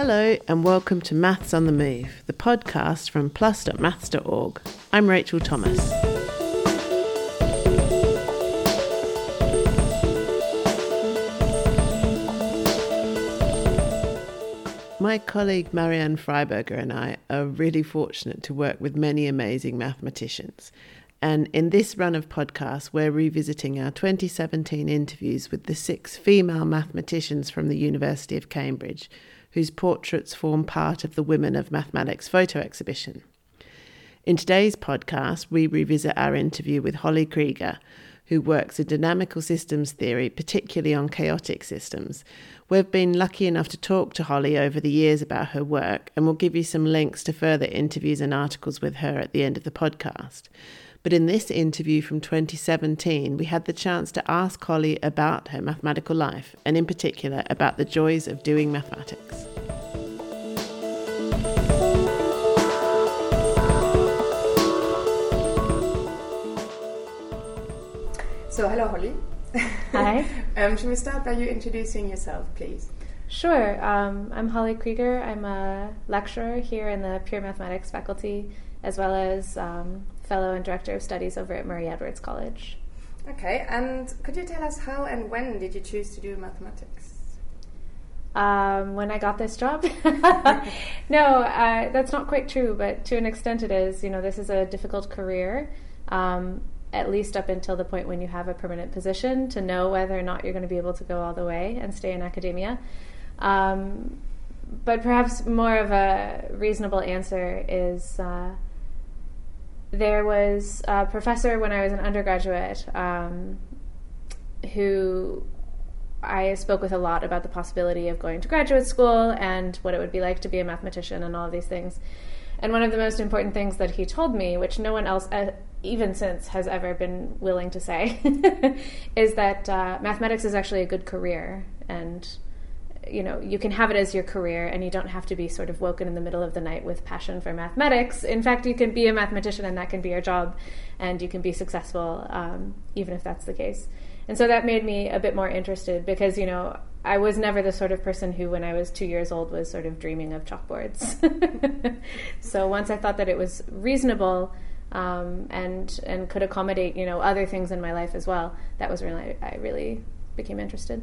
Hello, and welcome to Maths on the Move, the podcast from plus.maths.org. I'm Rachel Thomas. My colleague Marianne Freiberger and I are really fortunate to work with many amazing mathematicians. And in this run of podcasts, we're revisiting our 2017 interviews with the six female mathematicians from the University of Cambridge whose portraits form part of the Women of Mathematics photo exhibition. In today's podcast, we revisit our interview with Holly Krieger, who works in dynamical systems theory, particularly on chaotic systems. We've been lucky enough to talk to Holly over the years about her work, and we'll give you some links to further interviews and articles with her at the end of the podcast. But in this interview from 2017, we had the chance to ask Holly about her mathematical life, and in particular about the joys of doing mathematics. So, hello, Holly. Hi. um, should we start by you introducing yourself, please? Sure. Um, I'm Holly Krieger. I'm a lecturer here in the pure mathematics faculty, as well as um, fellow and director of studies over at Murray Edwards College. Okay, and could you tell us how and when did you choose to do mathematics? Um, when I got this job? no, uh, that's not quite true, but to an extent it is. You know, this is a difficult career, um, at least up until the point when you have a permanent position to know whether or not you're going to be able to go all the way and stay in academia. Um, but perhaps more of a reasonable answer is. Uh, there was a professor when I was an undergraduate um, who I spoke with a lot about the possibility of going to graduate school and what it would be like to be a mathematician and all of these things. And one of the most important things that he told me, which no one else, uh, even since, has ever been willing to say, is that uh, mathematics is actually a good career. And you know you can have it as your career and you don't have to be sort of woken in the middle of the night with passion for mathematics. In fact you can be a mathematician and that can be your job and you can be successful um, even if that's the case and so that made me a bit more interested because you know i was never the sort of person who when i was two years old was sort of dreaming of chalkboards so once i thought that it was reasonable um, and and could accommodate you know other things in my life as well that was really i really became interested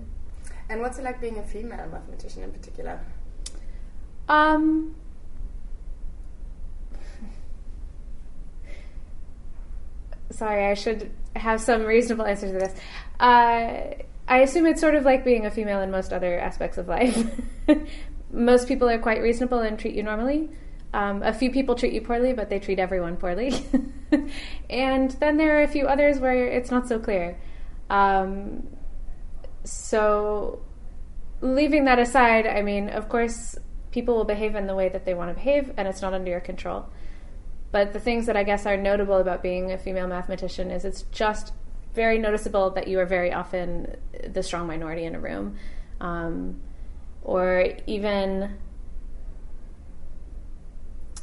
and what's it like being a female mathematician in particular? Um, sorry, I should have some reasonable answer to this. Uh, I assume it's sort of like being a female in most other aspects of life. most people are quite reasonable and treat you normally. Um, a few people treat you poorly, but they treat everyone poorly. and then there are a few others where it's not so clear. Um, so, leaving that aside, I mean, of course, people will behave in the way that they want to behave, and it's not under your control. But the things that I guess are notable about being a female mathematician is it's just very noticeable that you are very often the strong minority in a room. Um, or even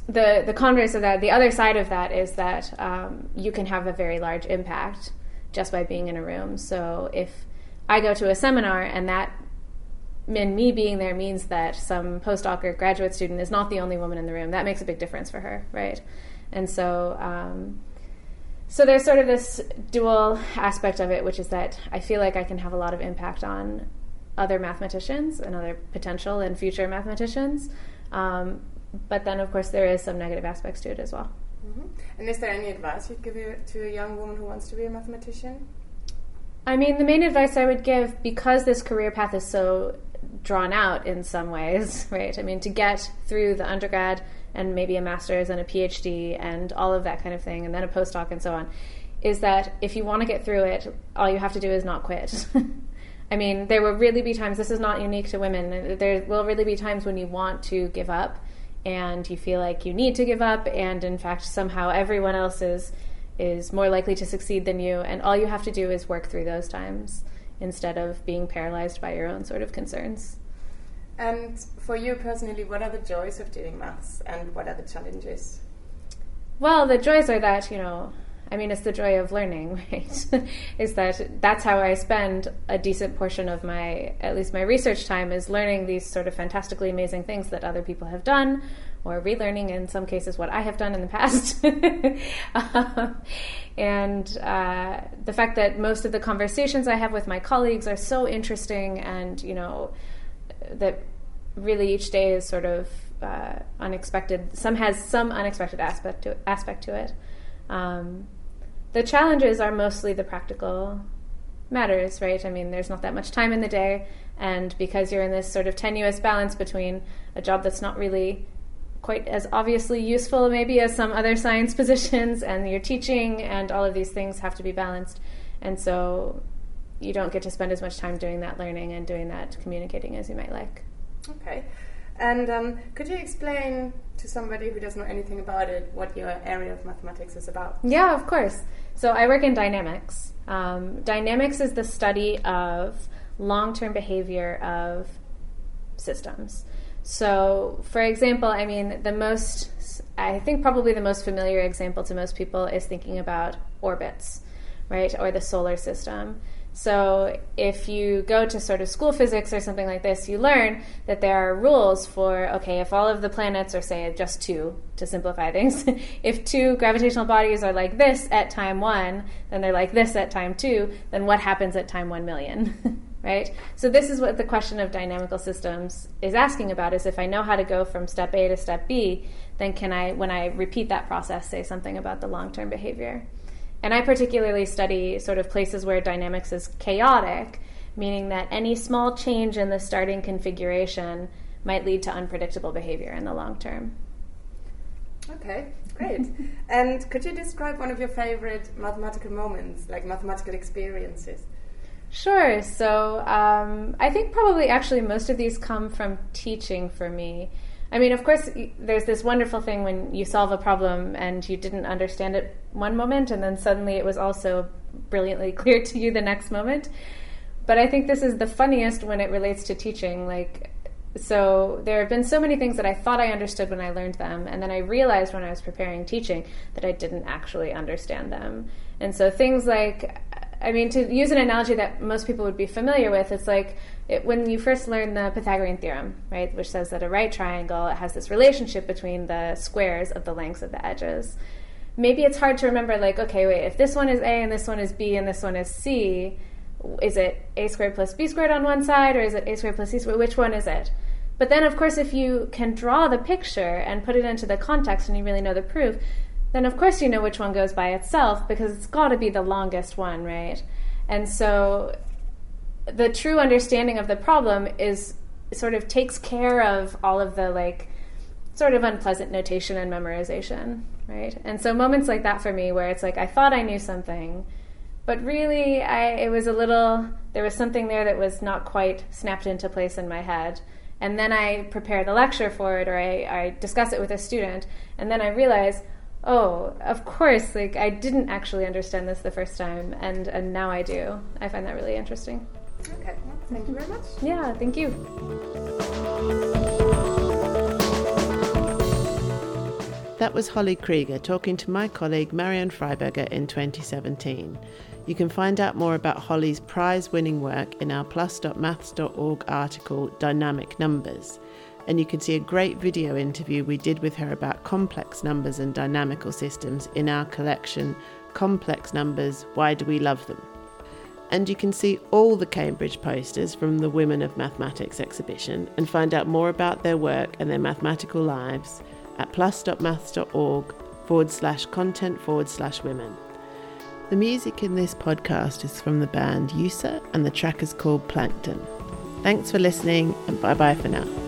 the the converse of that, the other side of that is that um, you can have a very large impact just by being in a room. So if I go to a seminar and that and me being there means that some postdoc or graduate student is not the only woman in the room. That makes a big difference for her, right? And so, um, so there's sort of this dual aspect of it, which is that I feel like I can have a lot of impact on other mathematicians and other potential and future mathematicians. Um, but then, of course, there is some negative aspects to it as well. Mm-hmm. And is there any advice you'd give to a young woman who wants to be a mathematician? I mean, the main advice I would give, because this career path is so drawn out in some ways, right? I mean, to get through the undergrad and maybe a master's and a PhD and all of that kind of thing, and then a postdoc and so on, is that if you want to get through it, all you have to do is not quit. I mean, there will really be times, this is not unique to women, there will really be times when you want to give up and you feel like you need to give up, and in fact, somehow everyone else is is more likely to succeed than you, and all you have to do is work through those times instead of being paralyzed by your own sort of concerns. And for you personally, what are the joys of doing maths and what are the challenges? Well, the joys are that, you know, I mean, it's the joy of learning, right? is that that's how I spend a decent portion of my, at least my research time, is learning these sort of fantastically amazing things that other people have done, or relearning in some cases what I have done in the past. um, and uh, the fact that most of the conversations I have with my colleagues are so interesting, and you know, that really each day is sort of uh, unexpected. Some has some unexpected aspect to aspect to it. Um, the challenges are mostly the practical matters, right? I mean, there's not that much time in the day, and because you're in this sort of tenuous balance between a job that's not really quite as obviously useful, maybe, as some other science positions, and your teaching, and all of these things have to be balanced. And so you don't get to spend as much time doing that learning and doing that communicating as you might like. Okay. And um, could you explain to somebody who doesn't know anything about it what your area of mathematics is about? Yeah, of course. So I work in dynamics. Um, dynamics is the study of long term behavior of systems. So, for example, I mean, the most, I think probably the most familiar example to most people is thinking about orbits, right, or the solar system. So if you go to sort of school physics or something like this, you learn that there are rules for okay, if all of the planets are say just two, to simplify things, if two gravitational bodies are like this at time one, then they're like this at time two, then what happens at time one million? right? So this is what the question of dynamical systems is asking about is if I know how to go from step A to step B, then can I when I repeat that process say something about the long-term behavior? And I particularly study sort of places where dynamics is chaotic, meaning that any small change in the starting configuration might lead to unpredictable behavior in the long term. Okay, great. and could you describe one of your favorite mathematical moments, like mathematical experiences? Sure. So um, I think probably actually most of these come from teaching for me. I mean, of course, there's this wonderful thing when you solve a problem and you didn't understand it one moment, and then suddenly it was also brilliantly clear to you the next moment. But I think this is the funniest when it relates to teaching. Like, so there have been so many things that I thought I understood when I learned them, and then I realized when I was preparing teaching that I didn't actually understand them. And so things like I mean, to use an analogy that most people would be familiar with, it's like it, when you first learn the Pythagorean theorem, right, which says that a right triangle has this relationship between the squares of the lengths of the edges. Maybe it's hard to remember, like, okay, wait, if this one is A and this one is B and this one is C, is it A squared plus B squared on one side or is it A squared plus C squared? Which one is it? But then, of course, if you can draw the picture and put it into the context and you really know the proof, then of course you know which one goes by itself because it's got to be the longest one, right? And so the true understanding of the problem is sort of takes care of all of the like sort of unpleasant notation and memorization, right? And so moments like that for me where it's like I thought I knew something, but really I it was a little there was something there that was not quite snapped into place in my head. And then I prepare the lecture for it or I, I discuss it with a student, and then I realize, oh, of course, like I didn't actually understand this the first time, and, and now I do. I find that really interesting. Okay, well, thank you very much. Yeah, thank you. That was Holly Krieger talking to my colleague Marianne Freiberger in 2017. You can find out more about Holly's prize winning work in our plus.maths.org article Dynamic Numbers and you can see a great video interview we did with her about complex numbers and dynamical systems in our collection Complex Numbers Why Do We Love Them? And you can see all the Cambridge posters from the Women of Mathematics exhibition and find out more about their work and their mathematical lives at plus.maths.org forward slash content forward slash women. The music in this podcast is from the band Yusa and the track is called Plankton. Thanks for listening and bye bye for now.